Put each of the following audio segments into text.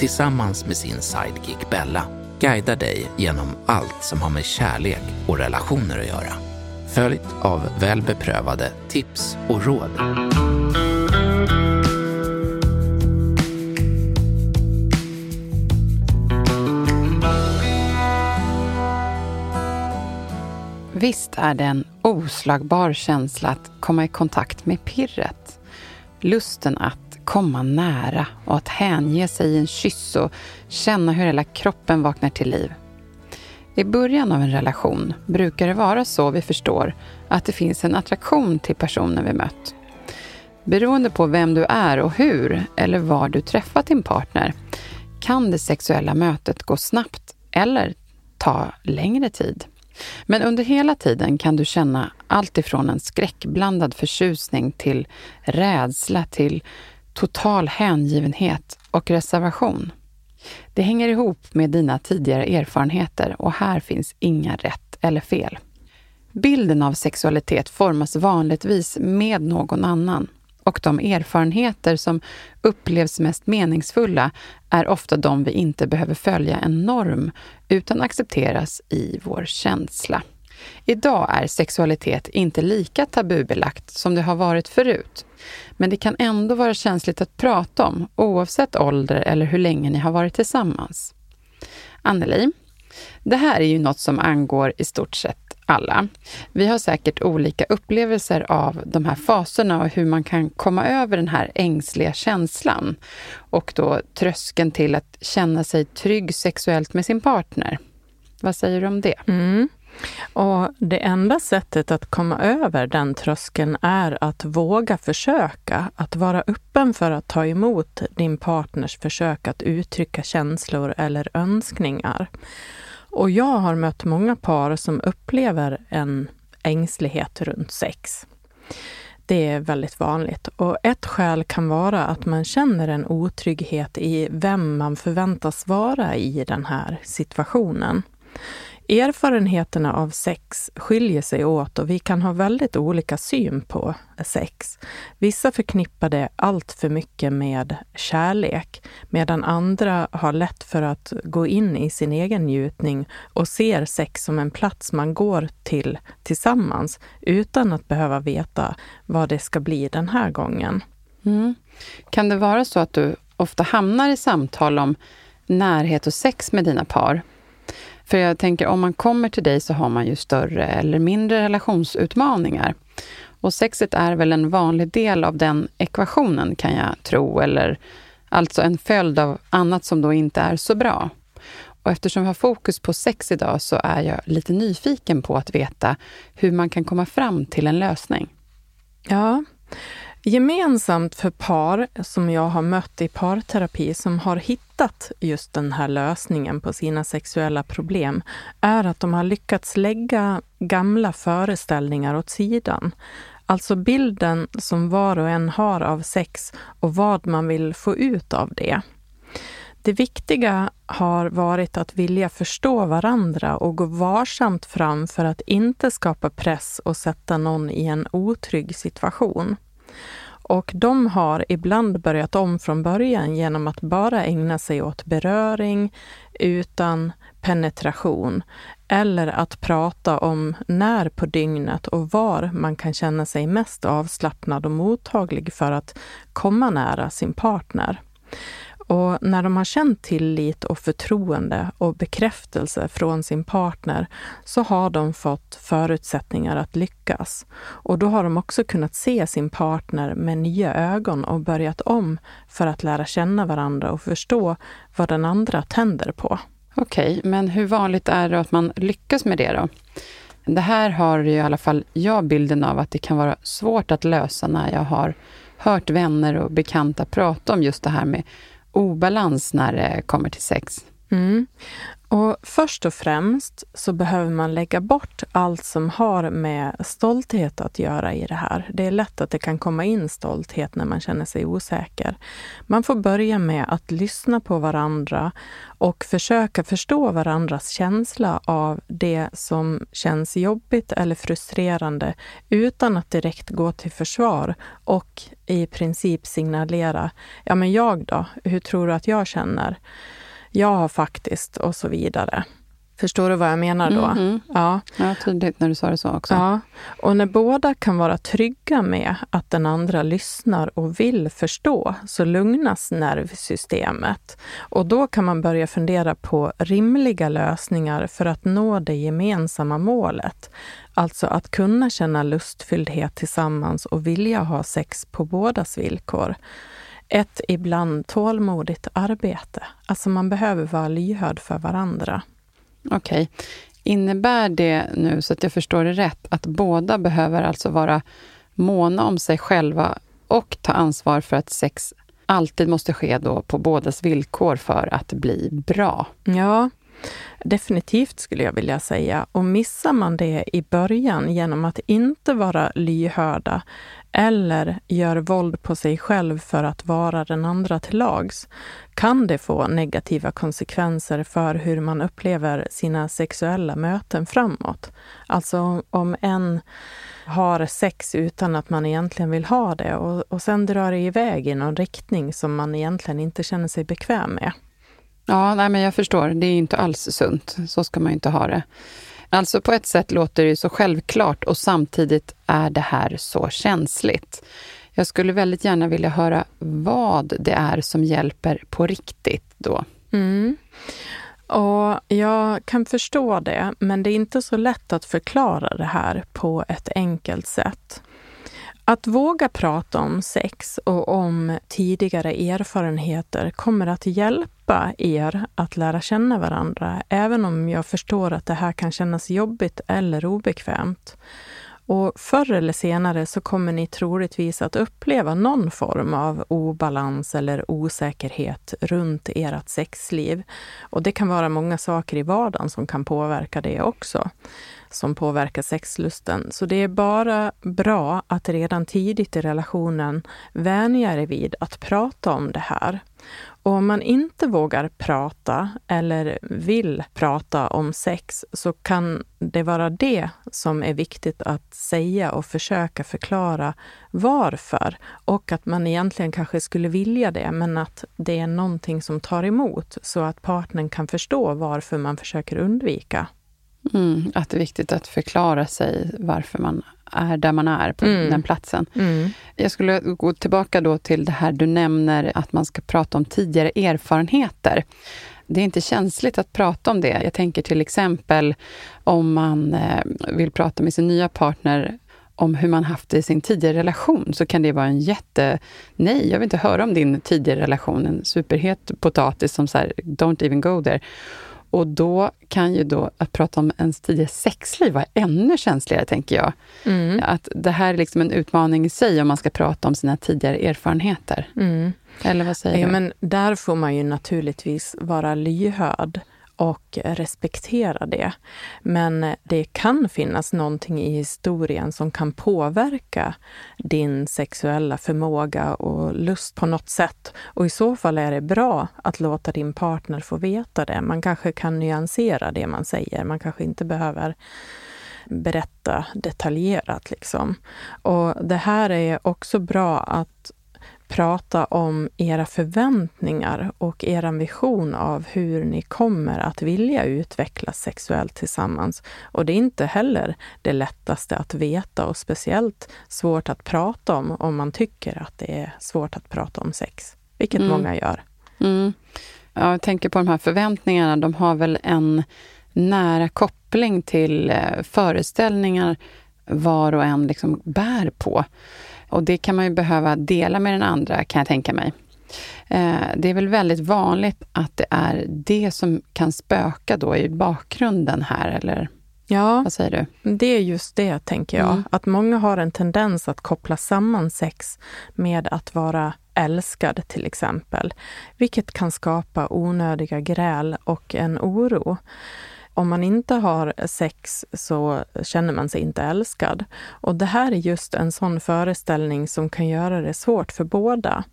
tillsammans med sin sidekick Bella guidar dig genom allt som har med kärlek och relationer att göra. Följt av väl beprövade tips och råd. Visst är det en oslagbar känsla att komma i kontakt med pirret. Lusten att komma nära och att hänge sig i en kyss och känna hur hela kroppen vaknar till liv. I början av en relation brukar det vara så vi förstår att det finns en attraktion till personen vi mött. Beroende på vem du är och hur, eller var du träffat din partner, kan det sexuella mötet gå snabbt eller ta längre tid. Men under hela tiden kan du känna allt ifrån en skräckblandad förtjusning till rädsla till total hängivenhet och reservation. Det hänger ihop med dina tidigare erfarenheter och här finns inga rätt eller fel. Bilden av sexualitet formas vanligtvis med någon annan och de erfarenheter som upplevs mest meningsfulla är ofta de vi inte behöver följa en norm utan accepteras i vår känsla. Idag är sexualitet inte lika tabubelagt som det har varit förut. Men det kan ändå vara känsligt att prata om, oavsett ålder eller hur länge ni har varit tillsammans. Anneli, det här är ju något som angår i stort sett alla. Vi har säkert olika upplevelser av de här faserna och hur man kan komma över den här ängsliga känslan och då tröskeln till att känna sig trygg sexuellt med sin partner. Vad säger du om det? Mm. Och det enda sättet att komma över den tröskeln är att våga försöka, att vara öppen för att ta emot din partners försök att uttrycka känslor eller önskningar. Och jag har mött många par som upplever en ängslighet runt sex. Det är väldigt vanligt. Och ett skäl kan vara att man känner en otrygghet i vem man förväntas vara i den här situationen. Erfarenheterna av sex skiljer sig åt och vi kan ha väldigt olika syn på sex. Vissa förknippar det allt för mycket med kärlek, medan andra har lätt för att gå in i sin egen njutning och ser sex som en plats man går till tillsammans utan att behöva veta vad det ska bli den här gången. Mm. Kan det vara så att du ofta hamnar i samtal om närhet och sex med dina par för jag tänker, om man kommer till dig så har man ju större eller mindre relationsutmaningar. Och sexet är väl en vanlig del av den ekvationen, kan jag tro, eller alltså en följd av annat som då inte är så bra. Och eftersom vi har fokus på sex idag så är jag lite nyfiken på att veta hur man kan komma fram till en lösning. Ja, Gemensamt för par som jag har mött i parterapi som har hittat just den här lösningen på sina sexuella problem är att de har lyckats lägga gamla föreställningar åt sidan. Alltså bilden som var och en har av sex och vad man vill få ut av det. Det viktiga har varit att vilja förstå varandra och gå varsamt fram för att inte skapa press och sätta någon i en otrygg situation. Och de har ibland börjat om från början genom att bara ägna sig åt beröring utan penetration eller att prata om när på dygnet och var man kan känna sig mest avslappnad och mottaglig för att komma nära sin partner. Och när de har känt tillit och förtroende och bekräftelse från sin partner så har de fått förutsättningar att lyckas. Och då har de också kunnat se sin partner med nya ögon och börjat om för att lära känna varandra och förstå vad den andra tänder på. Okej, okay, men hur vanligt är det att man lyckas med det då? Det här har ju i alla fall jag bilden av att det kan vara svårt att lösa när jag har hört vänner och bekanta prata om just det här med obalans när det kommer till sex. Mm. Och först och främst så behöver man lägga bort allt som har med stolthet att göra i det här. Det är lätt att det kan komma in stolthet när man känner sig osäker. Man får börja med att lyssna på varandra och försöka förstå varandras känsla av det som känns jobbigt eller frustrerande utan att direkt gå till försvar och i princip signalera, ja men jag då, hur tror du att jag känner? Jag har faktiskt och så vidare. Förstår du vad jag menar då? Mm-hmm. Ja. ja, tydligt när du sa det så också. Ja, och när båda kan vara trygga med att den andra lyssnar och vill förstå så lugnas nervsystemet. Och då kan man börja fundera på rimliga lösningar för att nå det gemensamma målet. Alltså att kunna känna lustfylldhet tillsammans och vilja ha sex på bådas villkor ett ibland tålmodigt arbete. Alltså man behöver vara lyhörd för varandra. Okej. Okay. Innebär det nu, så att jag förstår det rätt, att båda behöver alltså vara måna om sig själva och ta ansvar för att sex alltid måste ske då på bådas villkor för att bli bra? Ja, definitivt skulle jag vilja säga. Och missar man det i början genom att inte vara lyhörda eller gör våld på sig själv för att vara den andra till lags kan det få negativa konsekvenser för hur man upplever sina sexuella möten framåt. Alltså om en har sex utan att man egentligen vill ha det och, och sen drar det iväg i någon riktning som man egentligen inte känner sig bekväm med. Ja, nej, men jag förstår. Det är inte alls sunt. Så ska man inte ha det. Alltså på ett sätt låter det så självklart och samtidigt är det här så känsligt. Jag skulle väldigt gärna vilja höra vad det är som hjälper på riktigt då. Mm. Och jag kan förstå det, men det är inte så lätt att förklara det här på ett enkelt sätt. Att våga prata om sex och om tidigare erfarenheter kommer att hjälpa er att lära känna varandra, även om jag förstår att det här kan kännas jobbigt eller obekvämt. Och förr eller senare så kommer ni troligtvis att uppleva någon form av obalans eller osäkerhet runt ert sexliv. Och det kan vara många saker i vardagen som kan påverka det också som påverkar sexlusten. Så det är bara bra att redan tidigt i relationen vänja er vid att prata om det här. Och om man inte vågar prata eller vill prata om sex så kan det vara det som är viktigt att säga och försöka förklara varför. Och att man egentligen kanske skulle vilja det, men att det är någonting som tar emot så att partnern kan förstå varför man försöker undvika. Mm, att det är viktigt att förklara sig varför man är där man är på mm. den platsen. Mm. Jag skulle gå tillbaka då till det här du nämner, att man ska prata om tidigare erfarenheter. Det är inte känsligt att prata om det. Jag tänker till exempel om man eh, vill prata med sin nya partner om hur man haft det i sin tidigare relation, så kan det vara en jätte... Nej, jag vill inte höra om din tidigare relation. En superhet potatis som så här, don't even go there. Och då kan ju då att prata om ens tidigare sexliv vara ännu känsligare, tänker jag. Mm. Att det här är liksom en utmaning i sig om man ska prata om sina tidigare erfarenheter. Mm. Eller vad säger ja, du? Men där får man ju naturligtvis vara lyhörd och respektera det. Men det kan finnas någonting i historien som kan påverka din sexuella förmåga och lust på något sätt. Och i så fall är det bra att låta din partner få veta det. Man kanske kan nyansera det man säger. Man kanske inte behöver berätta detaljerat. Liksom. Och det här är också bra att prata om era förväntningar och er vision av hur ni kommer att vilja utvecklas sexuellt tillsammans. Och det är inte heller det lättaste att veta och speciellt svårt att prata om om man tycker att det är svårt att prata om sex, vilket mm. många gör. Mm. Ja, jag tänker på de här förväntningarna, de har väl en nära koppling till eh, föreställningar var och en liksom bär på. Och det kan man ju behöva dela med den andra, kan jag tänka mig. Eh, det är väl väldigt vanligt att det är det som kan spöka då i bakgrunden här, eller Ja, vad säger du? Det är just det, tänker jag. Mm. Att många har en tendens att koppla samman sex med att vara älskad till exempel, vilket kan skapa onödiga gräl och en oro. Om man inte har sex så känner man sig inte älskad. Och det här är just en sån föreställning som kan göra det svårt för båda.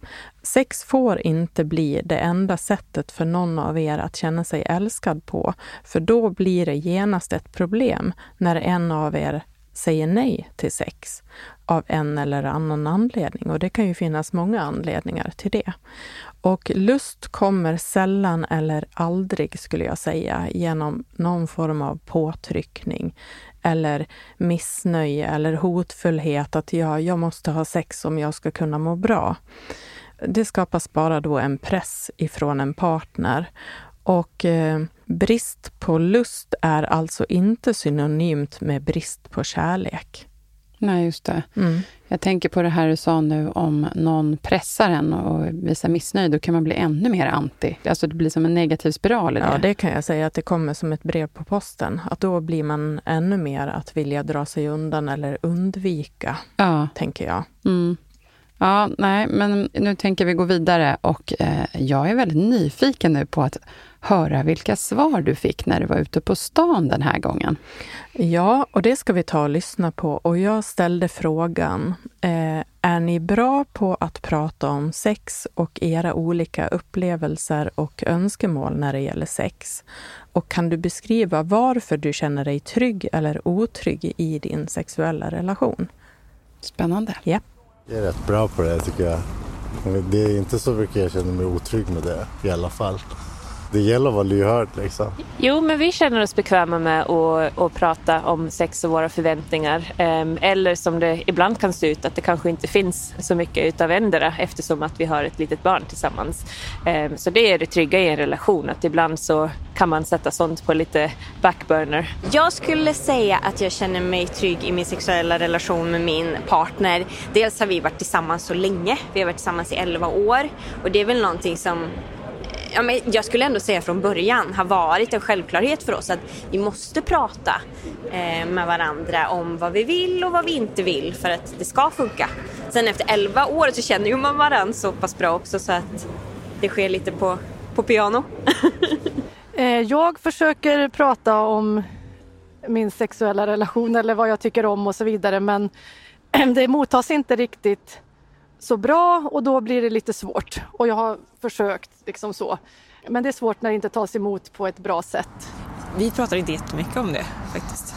Sex får inte bli det enda sättet för någon av er att känna sig älskad på, för då blir det genast ett problem när en av er säger nej till sex av en eller annan anledning. Och det kan ju finnas många anledningar till det. Och lust kommer sällan eller aldrig, skulle jag säga, genom någon form av påtryckning eller missnöje eller hotfullhet att ja, jag måste ha sex om jag ska kunna må bra. Det skapas bara då en press ifrån en partner. Och eh, brist på lust är alltså inte synonymt med brist på kärlek. Nej, just det. Mm. Jag tänker på det här du sa nu om någon pressar en och visar missnöje, då kan man bli ännu mer anti. Alltså det blir som en negativ spiral i det. Ja, det kan jag säga att det kommer som ett brev på posten. Att då blir man ännu mer att vilja dra sig undan eller undvika, ja. tänker jag. Mm. Ja, nej, men nu tänker vi gå vidare och eh, jag är väldigt nyfiken nu på att höra vilka svar du fick när du var ute på stan den här gången. Ja, och det ska vi ta och lyssna på. Och jag ställde frågan, eh, är ni bra på att prata om sex och era olika upplevelser och önskemål när det gäller sex? Och kan du beskriva varför du känner dig trygg eller otrygg i din sexuella relation? Spännande. Ja. Jag är rätt bra på det tycker jag. Det är inte så mycket jag känner mig otrygg med det i alla fall det gäller att vara lyhörd liksom. Jo, men vi känner oss bekväma med att, att prata om sex och våra förväntningar. Ehm, eller som det ibland kan se ut, att det kanske inte finns så mycket utav ändra eftersom att vi har ett litet barn tillsammans. Ehm, så det är det trygga i en relation, att ibland så kan man sätta sånt på lite backburner. Jag skulle säga att jag känner mig trygg i min sexuella relation med min partner. Dels har vi varit tillsammans så länge, vi har varit tillsammans i 11 år och det är väl någonting som ja, men jag skulle ändå säga från början har varit en självklarhet för oss att vi måste prata eh, med varandra om vad vi vill och vad vi inte vill för att det ska funka. Sen efter 11 år så känner ju man varandra så pass bra också så att det sker lite på, på piano. Eh, jag försöker prata om min sexuella relation eller vad jag tycker om och så vidare men det mottas inte riktigt så bra och då blir det lite svårt. Och jag har försökt liksom så. Men det är svårt när det inte tas emot på ett bra sätt. Vi pratar inte jättemycket om det faktiskt.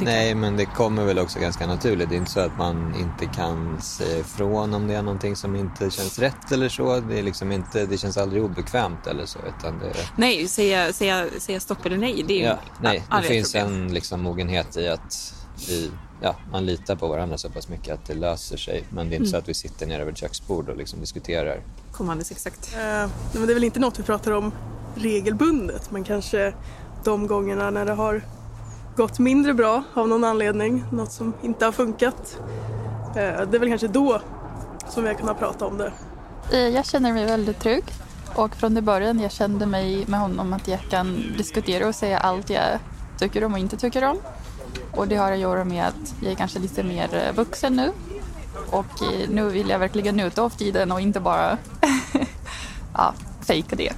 Nej, men det kommer väl också ganska naturligt. Det är inte så att man inte kan säga ifrån om det är någonting som inte känns rätt eller så. Det, är liksom inte, det känns aldrig obekvämt eller så. Utan det... Nej, säga, säga, säga stopp eller nej, det är ja, Nej, det finns problem. en liksom, mogenhet i att vi ja, man litar på varandra så pass mycket att det löser sig. Men det är inte mm. så att vi sitter nere över ett köksbord och liksom diskuterar. Kommandes exakt. Uh, men det är väl inte något vi pratar om regelbundet men kanske de gångerna när det har gått mindre bra av någon anledning, något som inte har funkat. Uh, det är väl kanske då som vi har kunnat prata om det. Eh, jag känner mig väldigt trygg och från det början jag kände mig med honom att jag kan diskutera och säga allt jag tycker om och inte tycker om. Och det har att göra med att jag är kanske lite mer eh, vuxen nu. Och eh, nu vill jag verkligen njuta av tiden och inte bara ja, fejka det.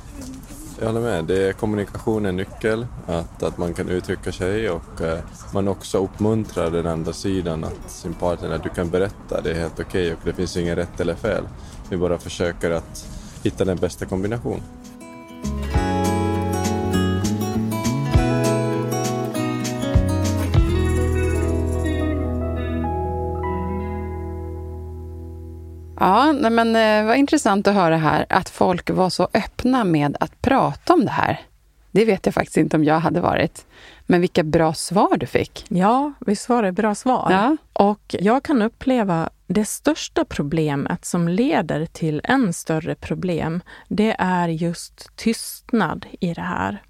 Jag håller med. Det är kommunikation är nyckel, att, att man kan uttrycka sig och eh, man också uppmuntrar den andra sidan att sin partner, att du kan berätta, det är helt okej okay och det finns ingen rätt eller fel. Vi bara försöker att hitta den bästa kombinationen. Ja, nej men eh, vad intressant att höra här att folk var så öppna med att prata om det här. Det vet jag faktiskt inte om jag hade varit. Men vilka bra svar du fick. Ja, visst var det bra svar? Ja. Och jag kan uppleva det största problemet som leder till än större problem, det är just tystnad i det här.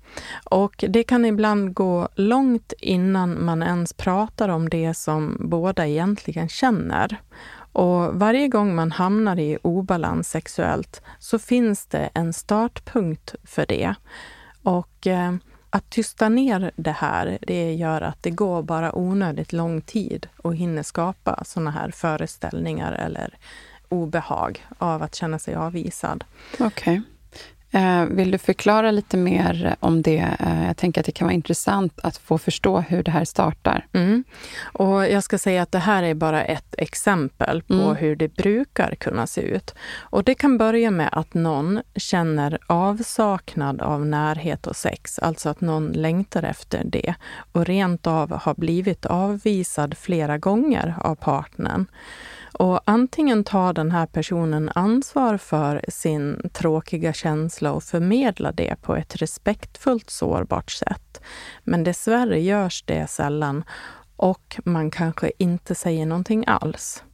Och det kan ibland gå långt innan man ens pratar om det som båda egentligen känner. Och varje gång man hamnar i obalans sexuellt så finns det en startpunkt för det. Och eh, att tysta ner det här, det gör att det går bara onödigt lång tid och hinner skapa sådana här föreställningar eller obehag av att känna sig avvisad. Okay. Eh, vill du förklara lite mer om det? Eh, jag tänker att det kan vara intressant att få förstå hur det här startar. Mm. Och jag ska säga att det här är bara ett exempel på Mm. hur det brukar kunna se ut. Och det kan börja med att någon känner avsaknad av närhet och sex, alltså att någon längtar efter det och rent av har blivit avvisad flera gånger av partnern. Och antingen tar den här personen ansvar för sin tråkiga känsla och förmedlar det på ett respektfullt sårbart sätt. Men dessvärre görs det sällan och man kanske inte säger någonting alls.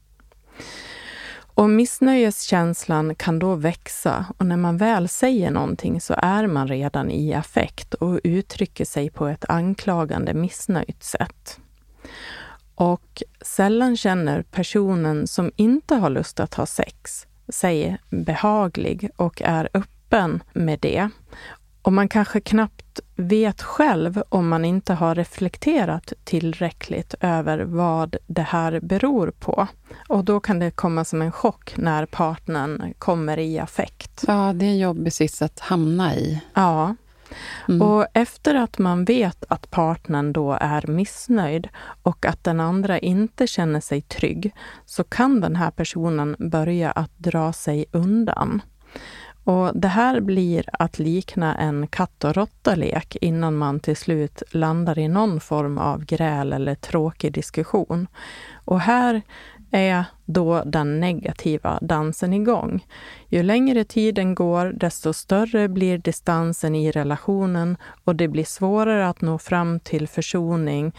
Och missnöjeskänslan kan då växa och när man väl säger någonting så är man redan i affekt och uttrycker sig på ett anklagande missnöjt sätt. Och sällan känner personen som inte har lust att ha sex sig behaglig och är öppen med det. Och man kanske knappt vet själv om man inte har reflekterat tillräckligt över vad det här beror på. Och då kan det komma som en chock när partnern kommer i affekt. Ja, det är en jobbig sits att hamna i. Ja. Mm. Och efter att man vet att partnern då är missnöjd och att den andra inte känner sig trygg, så kan den här personen börja att dra sig undan. Och det här blir att likna en katt och råtta-lek innan man till slut landar i någon form av gräl eller tråkig diskussion. Och här är då den negativa dansen igång. Ju längre tiden går, desto större blir distansen i relationen och det blir svårare att nå fram till försoning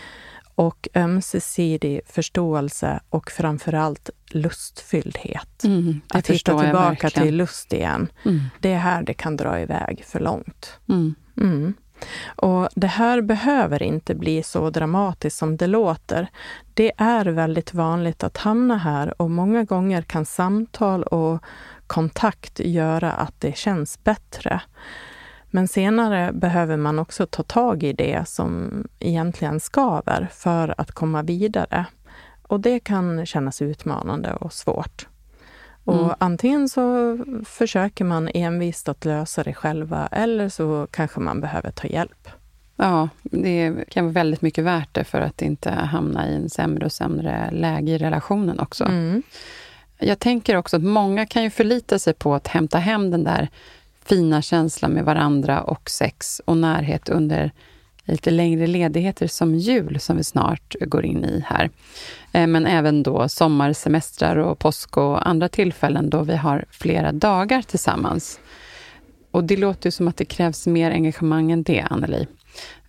och ömsesidig förståelse och framförallt lustfylldhet. Mm, att hitta tillbaka till lust igen. Mm. Det är här det kan dra iväg för långt. Mm. Och det här behöver inte bli så dramatiskt som det låter. Det är väldigt vanligt att hamna här och många gånger kan samtal och kontakt göra att det känns bättre. Men senare behöver man också ta tag i det som egentligen skaver för att komma vidare. Och det kan kännas utmanande och svårt. Och Mm. antingen så försöker man envist att lösa det själva eller så kanske man behöver ta hjälp. Ja, det kan vara väldigt mycket värt det för att inte hamna i en sämre och sämre läge i relationen också. Mm. Jag tänker också att många kan ju förlita sig på att hämta hem den där fina känslan med varandra och sex och närhet under lite längre ledigheter som jul, som vi snart går in i här. Eh, men även då sommarsemestrar och påsk och andra tillfällen då vi har flera dagar tillsammans. Och det låter ju som att det krävs mer engagemang än det, Anneli.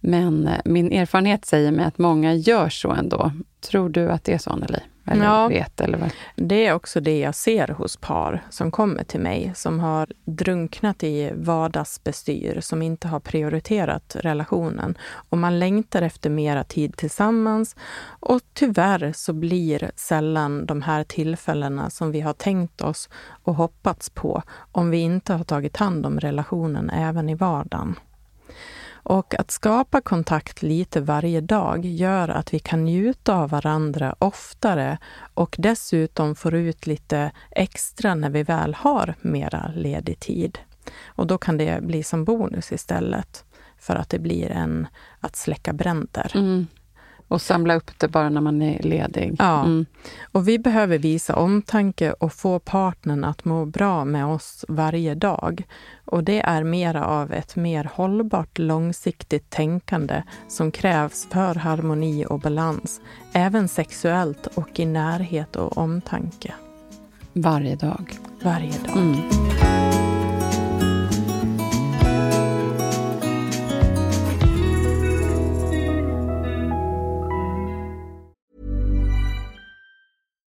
Men eh, min erfarenhet säger mig att många gör så ändå. Tror du att det är så, Anneli? Eller Ja. vet, eller vad? Det är också det jag ser hos par som kommer till mig, som har drunknat i vardagsbestyr, som inte har prioriterat relationen. Och man längtar efter mera tid tillsammans. Och tyvärr så blir sällan de här tillfällena som vi har tänkt oss och hoppats på, om vi inte har tagit hand om relationen även i vardagen. Och att skapa kontakt lite varje dag gör att vi kan njuta av varandra oftare och dessutom får ut lite extra när vi väl har mera ledig tid. Och då kan det bli som bonus istället för att det blir en att släcka bränder. Mm. Och samla upp det bara när man är ledig. Ja, Mm. och vi behöver visa omtanke och få partnern att må bra med oss varje dag. Och det är mera av ett mer hållbart långsiktigt tänkande som krävs för harmoni och balans, även sexuellt och i närhet och omtanke. Varje dag. Varje dag. Mm.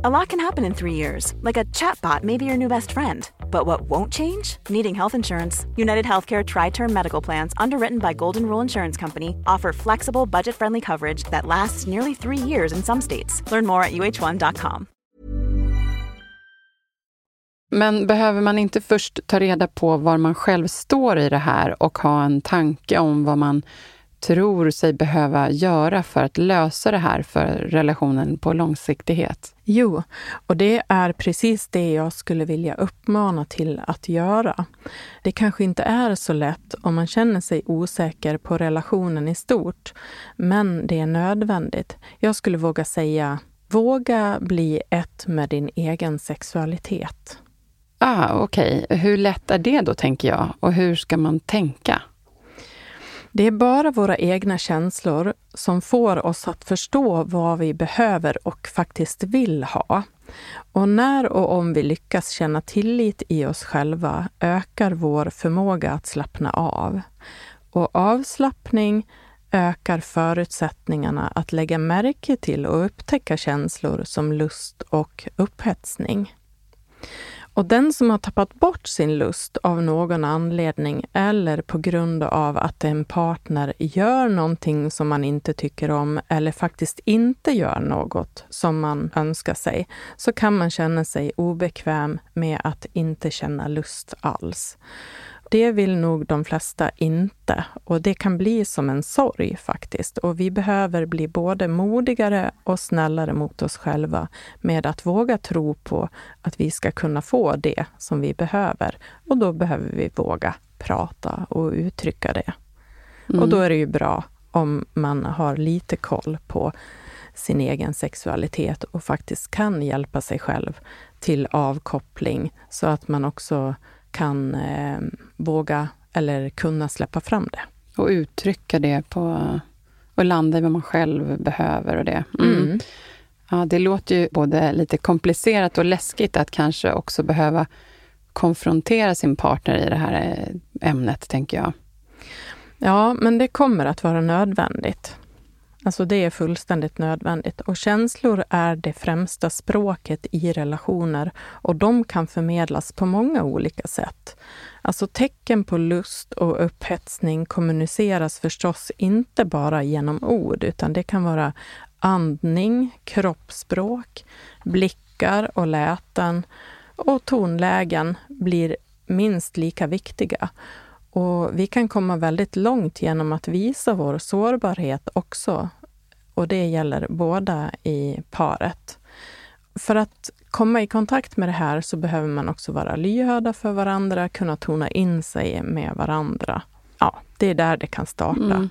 A lot can happen in three years, like a chatbot may be your new best friend. But what won't change? Needing health insurance. United Healthcare Tri Term Medical Plans, underwritten by Golden Rule Insurance Company, offer flexible, budget friendly coverage that lasts nearly three years in some states. Learn more at uh1.com. Men behöver man inte först ta reda på var man själv står i det här och ha en tanke om vad man tror sig behöva göra för att lösa det här för relationen på långsiktighet? Jo, och det är precis det jag skulle vilja uppmana till att göra. Det kanske inte är så lätt om man känner sig osäker på relationen i stort, men det är nödvändigt. Jag skulle våga säga, våga bli ett med din egen sexualitet. Ah, Okej, okay. hur lätt är det då, tänker jag? Och hur ska man tänka? Det är bara våra egna känslor som får oss att förstå vad vi behöver och faktiskt vill ha. Och när och om vi lyckas känna tillit i oss själva ökar vår förmåga att slappna av. Och avslappning ökar förutsättningarna att lägga märke till och upptäcka känslor som lust och upphetsning. Och den som har tappat bort sin lust av någon anledning eller på grund av att en partner gör någonting som man inte tycker om eller faktiskt inte gör något som man önskar sig, så kan man känna sig obekväm med att inte känna lust alls. Det vill nog de flesta inte och det kan bli som en sorg faktiskt. Och vi behöver bli både modigare och snällare mot oss själva med att våga tro på att vi ska kunna få det som vi behöver. Och då behöver vi våga prata och uttrycka det. Mm. Och då är det ju bra om man har lite koll på sin egen sexualitet och faktiskt kan hjälpa sig själv till avkoppling så att man också kan eh, våga eller kunna släppa fram det. Och uttrycka det på, och landa i vad man själv behöver och det. Mm. Mm. Ja, det låter ju både lite komplicerat och läskigt att kanske också behöva konfrontera sin partner i det här eh, ämnet, tänker jag. Ja, men det kommer att vara nödvändigt. Alltså det är fullständigt nödvändigt. Och känslor är det främsta språket i relationer och de kan förmedlas på många olika sätt. Alltså tecken på lust och upphetsning kommuniceras förstås inte bara genom ord, utan det kan vara andning, kroppsspråk, blickar och läten och tonlägen blir minst lika viktiga. Och vi kan komma väldigt långt genom att visa vår sårbarhet också. Och det gäller båda i paret. För att komma i kontakt med det här så behöver man också vara lyhörda för varandra, kunna tona in sig med varandra. Ja, det är där det kan starta. Mm.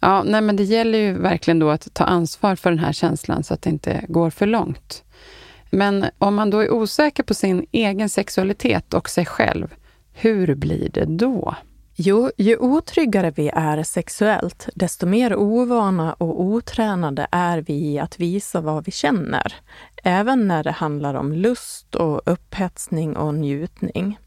Ja, nej, men det gäller ju verkligen då att ta ansvar för den här känslan så att det inte går för långt. Men om man då är osäker på sin egen sexualitet och sig själv, hur blir det då? Jo, ju otryggare vi är sexuellt, desto mer ovana och otränade är vi i att visa vad vi känner. Även när det handlar om lust och upphetsning och njutning.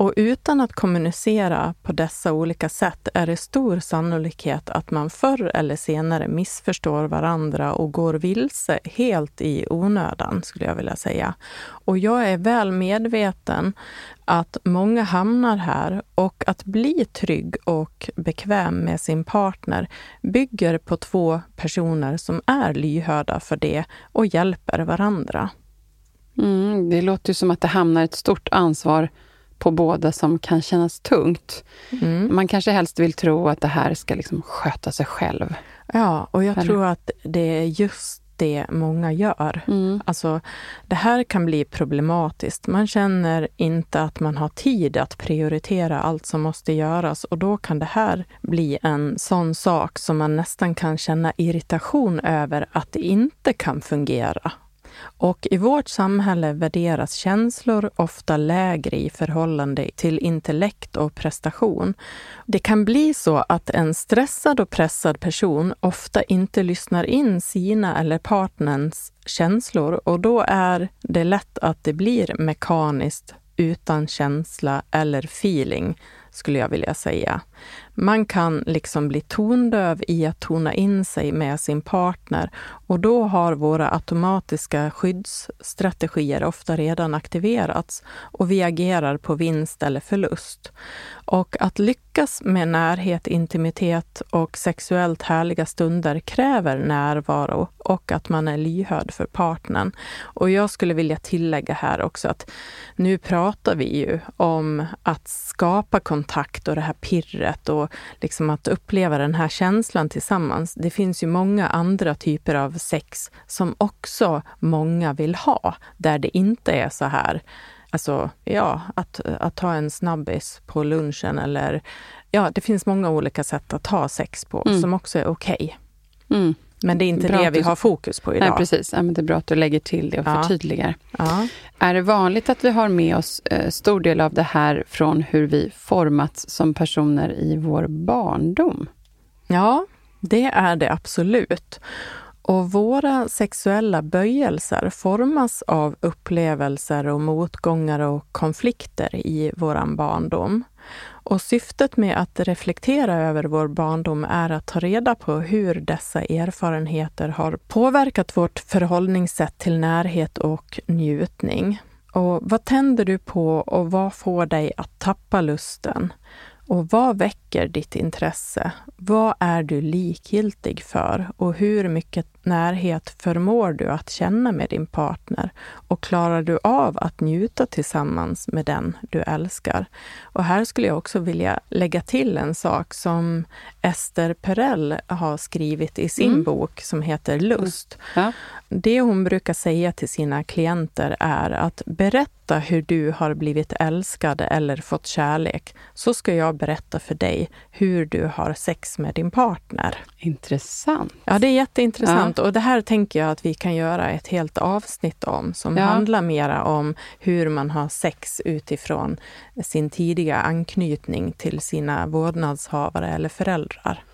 Och utan att kommunicera på dessa olika sätt är det stor sannolikhet att man förr eller senare missförstår varandra och går vilse helt i onödan, skulle jag vilja säga. Och jag är väl medveten att många hamnar här och att bli trygg och bekväm med sin partner bygger på två personer som är lyhörda för det och hjälper varandra. Mm, det låter ju som att det hamnar ett stort ansvar på båda som kan kännas tungt. Mm. Man kanske helst vill tro att det här ska liksom sköta sig själv. Ja, och jag Eller? tror att det är just det många gör. Mm. Alltså, det här kan bli problematiskt. Man känner inte att man har tid att prioritera allt som måste göras och då kan det här bli en sån sak som man nästan kan känna irritation över att det inte kan fungera. Och i vårt samhälle värderas känslor ofta lägre i förhållande till intellekt och prestation. Det kan bli så att en stressad och pressad person ofta inte lyssnar in sina eller partnerns känslor och då är det lätt att det blir mekaniskt utan känsla eller feeling, skulle jag vilja säga. Man kan liksom bli tondöv i att tona in sig med sin partner och då har våra automatiska skyddsstrategier ofta redan aktiverats och vi agerar på vinst eller förlust. Och att lyckas med närhet, intimitet och sexuellt härliga stunder kräver närvaro och att man är lyhörd för partnern. Och jag skulle vilja tillägga här också att nu pratar vi ju om att skapa kontakt och det här pirret och liksom att uppleva den här känslan tillsammans. Det finns ju många andra typer av sex som också många vill ha, där det inte är så här Alltså, ja, att, att ta en snabbis på lunchen eller... Ja, det finns många olika sätt att ha sex på mm. som också är okej. Okay. Mm. Men det är inte bra det vi har fokus på idag. Nej, precis. Ja, men det är bra att du lägger till det och ja. förtydligar. Ja. Är det vanligt att vi har med oss eh, stor del av det här från hur vi formats som personer i vår barndom? Ja, det är det absolut. Och våra sexuella böjelser formas av upplevelser och motgångar och konflikter i våran barndom. Och syftet med att reflektera över vår barndom är att ta reda på hur dessa erfarenheter har påverkat vårt förhållningssätt till närhet och njutning. Och vad tänder du på och vad får dig att tappa lusten? Och vad väcker ditt intresse? Vad är du likgiltig för? Och hur mycket närhet förmår du att känna med din partner? Och klarar du av att njuta tillsammans med den du älskar? Och här skulle jag också vilja lägga till en sak som Ester Perell har skrivit i sin mm. bok som heter Lust. Ja. Det hon brukar säga till sina klienter är att berätta hur du har blivit älskad eller fått kärlek, så ska jag berätta för dig hur du har sex med din partner. Intressant. Ja, det är jätteintressant. Ja. Och det här tänker jag att vi kan göra ett helt avsnitt om, som ja. handlar mera om hur man har sex utifrån sin tidiga anknytning till sina vårdnadshavare eller föräldrar.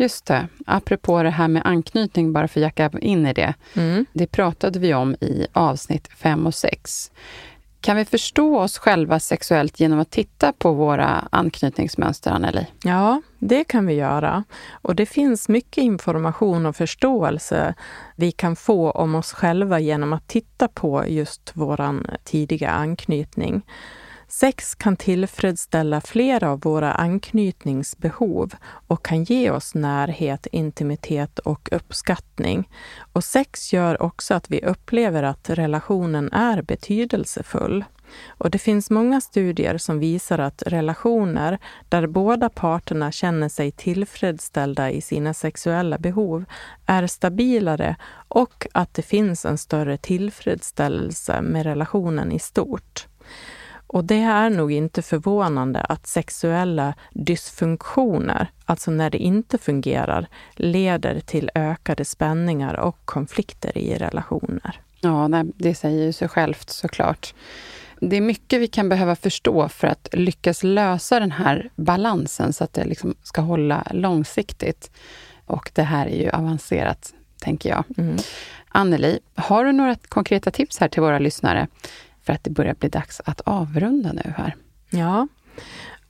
Just det. Apropå det här med anknytning, bara för att jacka in i det. Mm. Det pratade vi om i avsnitt 5 och 6. Kan vi förstå oss själva sexuellt genom att titta på våra anknytningsmönster, Anneli? Ja, det kan vi göra. Och det finns mycket information och förståelse vi kan få om oss själva genom att titta på just vår tidiga anknytning. Sex kan tillfredsställa flera av våra anknytningsbehov och kan ge oss närhet, intimitet och uppskattning. Och sex gör också att vi upplever att relationen är betydelsefull. Och det finns många studier som visar att relationer där båda parterna känner sig tillfredsställda i sina sexuella behov är stabilare och att det finns en större tillfredsställelse med relationen i stort. Och det är nog inte förvånande att sexuella dysfunktioner, alltså när det inte fungerar, leder till ökade spänningar och konflikter i relationer. Ja, det säger ju sig självt såklart. Det är mycket vi kan behöva förstå för att lyckas lösa den här balansen så att det liksom ska hålla långsiktigt. Och det här är ju avancerat, tänker jag. Mm. Anneli, har du några konkreta tips här till våra lyssnare för att det börjar bli dags att avrunda nu här. Ja,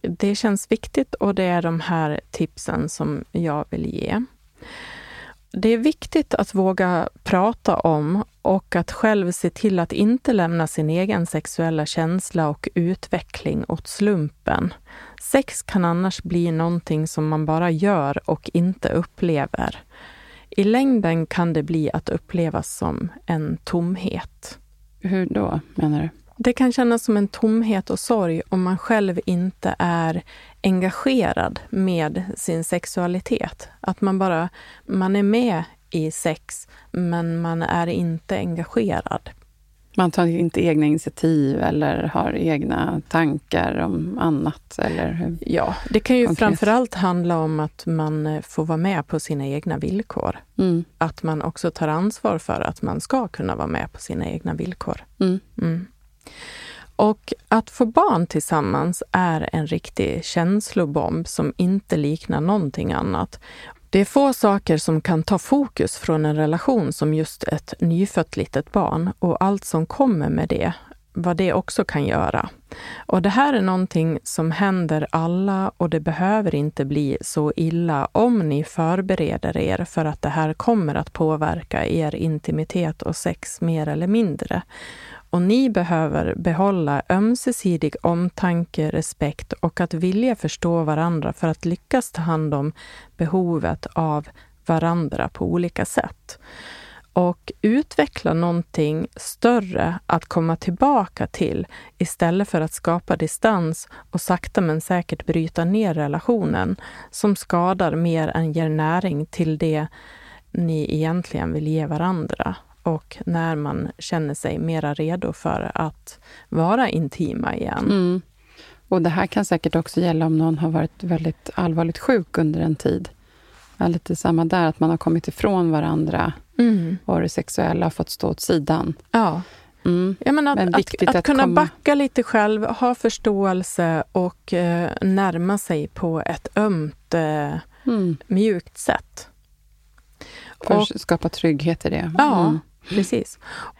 det känns viktigt och det är de här tipsen som jag vill ge. Det är viktigt att våga prata om och att själv se till att inte lämna sin egen sexuella känsla och utveckling åt slumpen. Sex kan annars bli någonting som man bara gör och inte upplever. I längden kan det bli att upplevas som en tomhet. Hur då, menar du? Det kan kännas som en tomhet och sorg om man själv inte är engagerad med sin sexualitet. Att man bara, man är med i sex, men man är inte engagerad. Man tar inte egna initiativ eller har egna tankar om annat? Eller hur? Ja, det kan ju Konkret. framförallt handla om att man eh, får vara med på sina egna villkor. Mm. Att man också tar ansvar för att man ska kunna vara med på sina egna villkor. Mm. Mm. Och att få barn tillsammans är en riktig känslobomb som inte liknar någonting annat. Det är få saker som kan ta fokus från en relation som just ett nyfött litet barn och allt som kommer med det vad det också kan göra. Och det här är någonting som händer alla och det behöver inte bli så illa om ni förbereder er för att det här kommer att påverka er intimitet och sex mer eller mindre. Och ni behöver behålla ömsesidig omtanke, respekt och att vilja förstå varandra för att lyckas ta hand om behovet av varandra på olika sätt. Och utveckla någonting större att komma tillbaka till istället för att skapa distans och sakta men säkert bryta ner relationen som skadar mer än ger näring till det ni egentligen vill ge varandra och när man känner sig mera redo för att vara intima igen. Mm. Och det här kan säkert också gälla om någon har varit väldigt allvarligt sjuk under en tid. Ja, lite samma där, att man har kommit ifrån varandra Mm. och det sexuella har fått stå åt sidan. Ja. Mm. Ja, men att, Men att, att, att kunna komma- backa lite själv, ha förståelse och eh, närma sig på ett ömt, eh, Mm. mjukt sätt. För Och- att skapa trygghet i det. Ja, Mm precis.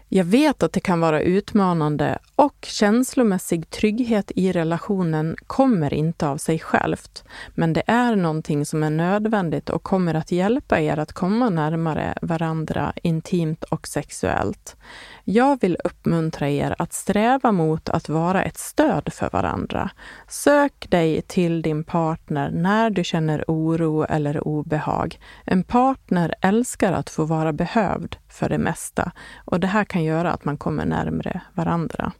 Jag vet att det kan vara utmanande och känslomässig trygghet i relationen kommer inte av sig självt. Men det är någonting som är nödvändigt och kommer att hjälpa er att komma närmare varandra intimt och sexuellt. Jag vill uppmuntra er att sträva mot att vara ett stöd för varandra. Sök dig till din partner när du känner oro eller obehag. En partner älskar att få vara behövd för det mesta och det här kan göra att man kommer närmre varandra.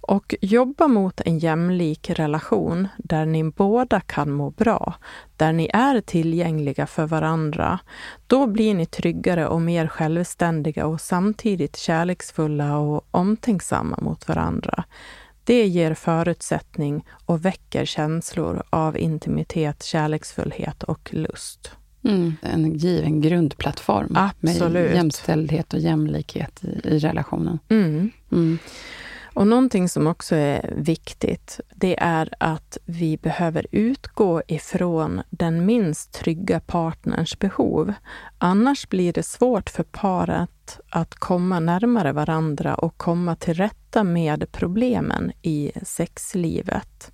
Och jobba mot en jämlik relation där ni båda kan må bra, där ni är tillgängliga för varandra. Då blir ni tryggare och mer självständiga och samtidigt kärleksfulla och omtänksamma mot varandra. Det ger förutsättning och väcker känslor av intimitet, kärleksfullhet och lust. Mm. En given grundplattform Absolut. med jämställdhet och jämlikhet i, i relationen. Mm. Mm. Och någonting som också är viktigt, det är att vi behöver utgå ifrån den minst trygga partnerns behov. Annars blir det svårt för paret att komma närmare varandra och komma till rätta med problemen i sexlivet.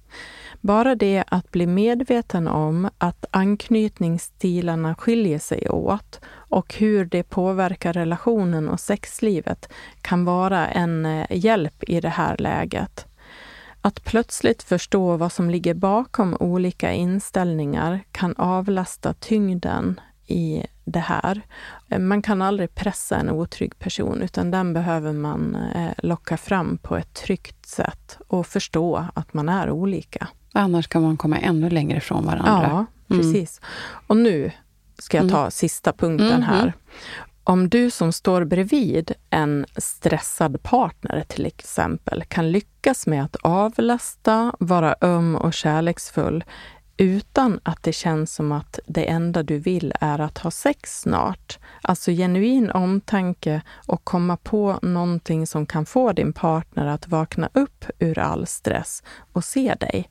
Bara det att bli medveten om att anknytningsstilarna skiljer sig åt och hur det påverkar relationen och sexlivet kan vara en eh, hjälp i det här läget. Att plötsligt förstå vad som ligger bakom olika inställningar kan avlasta tyngden i det här. Eh, man kan aldrig pressa en otrygg person utan den behöver man eh, locka fram på ett tryggt sätt och förstå att man är olika. Annars kan man komma ännu längre från varandra. Ja, precis. Och nu ska jag ta Mm. sista punkten Mhm. här. Om du som står bredvid en stressad partner till exempel kan lyckas med att avlasta, vara öm och kärleksfull utan att det känns som att det enda du vill är att ha sex snart. Alltså genuin omtanke och komma på någonting som kan få din partner att vakna upp ur all stress och se dig.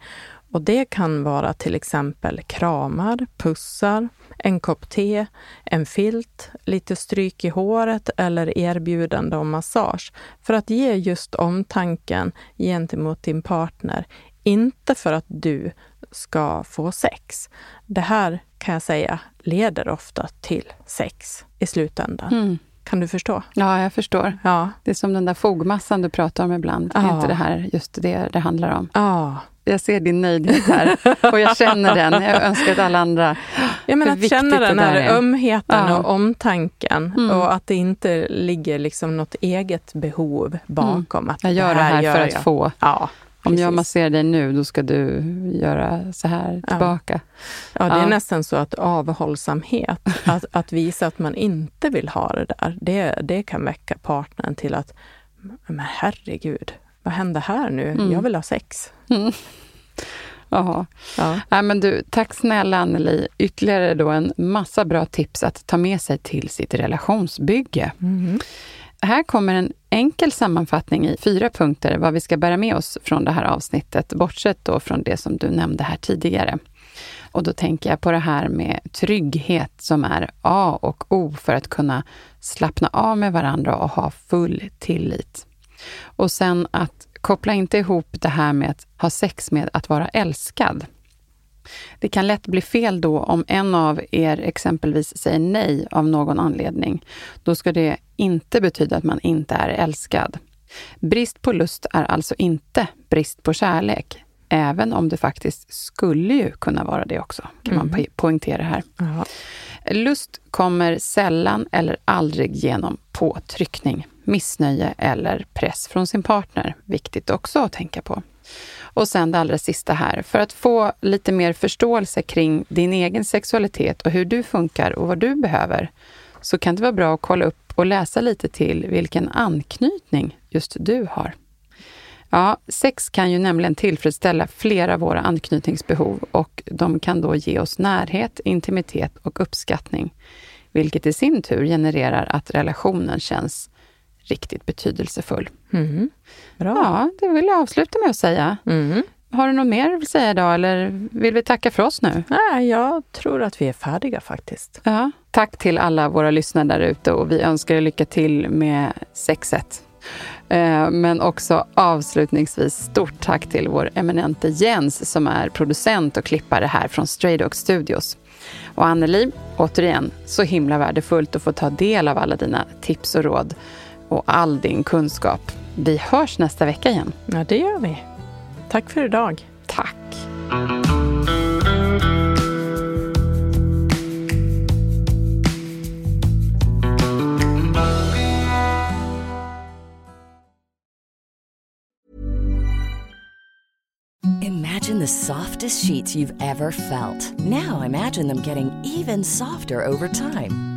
Och det kan vara till exempel kramar, pussar, en kopp te, en filt, lite stryk i håret eller erbjudande om massage för att ge just omtanken gentemot din partner. Inte för att du ska få sex. Det här kan jag säga leder ofta till sex i slutändan. Mm. Kan du förstå? Ja, jag förstår. Ja. Det är som den där fogmassan du pratar om ibland. Är Ja. inte det här just det det handlar om? Ja. Jag ser din nöjdhet här och jag känner den. Jag önskar att alla andra... Ja, men att känna det den här är. ömheten Ja. och omtanken Mm. och att det inte ligger liksom något eget behov bakom. Att Jag gör det här, gör för att jag. få. Ja, Om jag masserar dig nu, då ska du göra så här tillbaka. Ja, det är Ja. nästan så att avhållsamhet, att, att visa att man inte vill ha det där, det, det kan väcka partnern till att, men herregud, vad händer här nu? Mm. Jag vill ha sex. Mm. Jaha. Ja. men du, tack snälla Anneli. Ytterligare då en massa bra tips att ta med sig till sitt relationsbygge. Här kommer en enkel sammanfattning i fyra punkter vad vi ska bära med oss från det här avsnittet, bortsett då från det som du nämnde här tidigare. Och då tänker jag på det här med trygghet som är A och O för att kunna slappna av med varandra och ha full tillit. Och sen att koppla inte ihop det här med att ha sex med att vara älskad. Det kan lätt bli fel då om en av er exempelvis säger nej av någon anledning. Då ska det inte betyda att man inte är älskad. Brist på lust är alltså inte brist på kärlek, även om det faktiskt skulle ju kunna vara det också, kan mm. man po poängtera här. Aha. Lust kommer sällan eller aldrig genom påtryckning, missnöje eller press från sin partner. Viktigt också att tänka på. Och sen det allra sista här, för att få lite mer förståelse kring din egen sexualitet och hur du funkar och vad du behöver, så kan det vara bra att kolla upp och läsa lite till vilken anknytning just du har. Ja, sex kan ju nämligen tillfredsställa flera av våra anknytningsbehov och de kan då ge oss närhet, intimitet och uppskattning, vilket i sin tur genererar att relationen känns riktigt betydelsefull. Mm. Bra. Ja, det vill jag avsluta med att säga. Mm. Har du något mer att säga idag eller vill vi tacka för oss nu? Nej, jag tror att vi är färdiga faktiskt. Ja. Tack till alla våra lyssnare där ute och vi önskar er lycka till med sexet. Eh, men också avslutningsvis stort tack till vår eminente Jens som är producent och klippare här från Stray Dog Studios. Och Anneli, återigen, så himla värdefullt att få ta del av alla dina tips och råd och all din kunskap. Vi hörs nästa vecka igen. Ja, det gör vi. Tack för idag. Tack. Imagine the softest sheets you've ever felt. Now imagine them getting even softer over time.